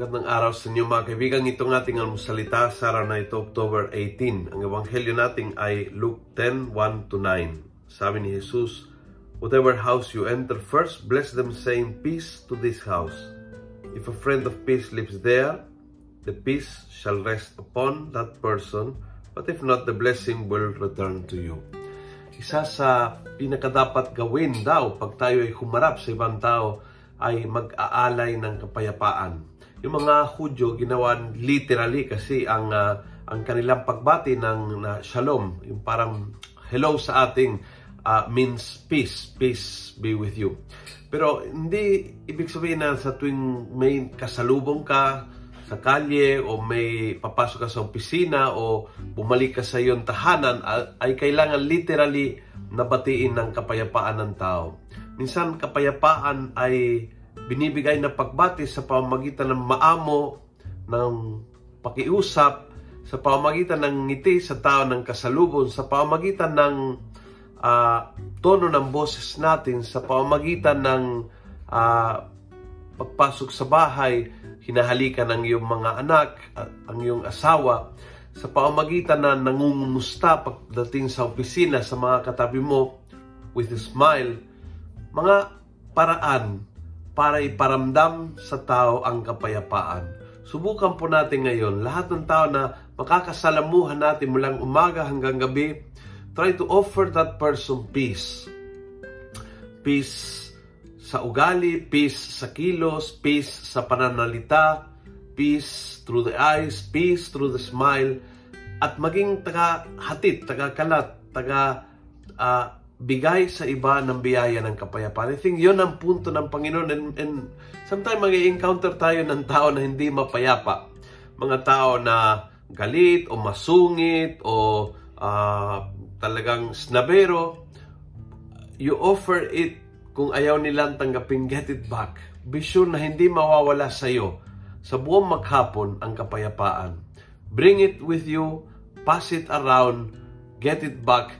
Magandang araw sa inyo mga kaibigan. Itong ating almusalita sa araw na ito, October 18. Ang ebanghelyo natin ay Luke 10, 1 to 9. Sabi ni Jesus, Whatever house you enter first, bless them saying, Peace to this house. If a friend of peace lives there, the peace shall rest upon that person, but if not, the blessing will return to you. Isa sa pinakadapat gawin daw pag tayo ay humarap sa ibang tao ay mag-aalay ng kapayapaan. Yung mga Hudyo ginawan literally kasi ang uh, ang kanilang pagbati ng na shalom, yung parang hello sa ating uh, means peace, peace be with you. Pero hindi ibig sabihin na sa tuwing may kasalubong ka sa kalye o may papasok ka sa opisina o bumalik ka sa iyong tahanan ay kailangan literally nabatiin ng kapayapaan ng tao. Minsan kapayapaan ay binibigay na pagbati sa pamamagitan ng maamo, ng pakiusap, sa pamamagitan ng ngiti sa tao ng kasalubon, sa pamamagitan ng uh, tono ng boses natin, sa pamamagitan ng uh, pagpasok sa bahay, hinahalikan ng iyong mga anak, uh, ang iyong asawa, sa pamamagitan na nangungumusta pagdating sa opisina sa mga katabi mo with a smile, mga paraan para iparamdam sa tao ang kapayapaan. Subukan po natin ngayon, lahat ng tao na makakasalamuhan natin mulang umaga hanggang gabi, try to offer that person peace. Peace sa ugali, peace sa kilos, peace sa pananalita, peace through the eyes, peace through the smile, at maging taga-hatid, taga-kalat, taga uh, bigay sa iba ng biyaya ng kapayapaan. I think yun ang punto ng Panginoon and, and sometimes mag-encounter tayo ng tao na hindi mapayapa. Mga tao na galit o masungit o uh, talagang snabero. You offer it kung ayaw nilang tanggapin, get it back. Be na hindi mawawala sa iyo sa buong maghapon ang kapayapaan. Bring it with you, pass it around, get it back,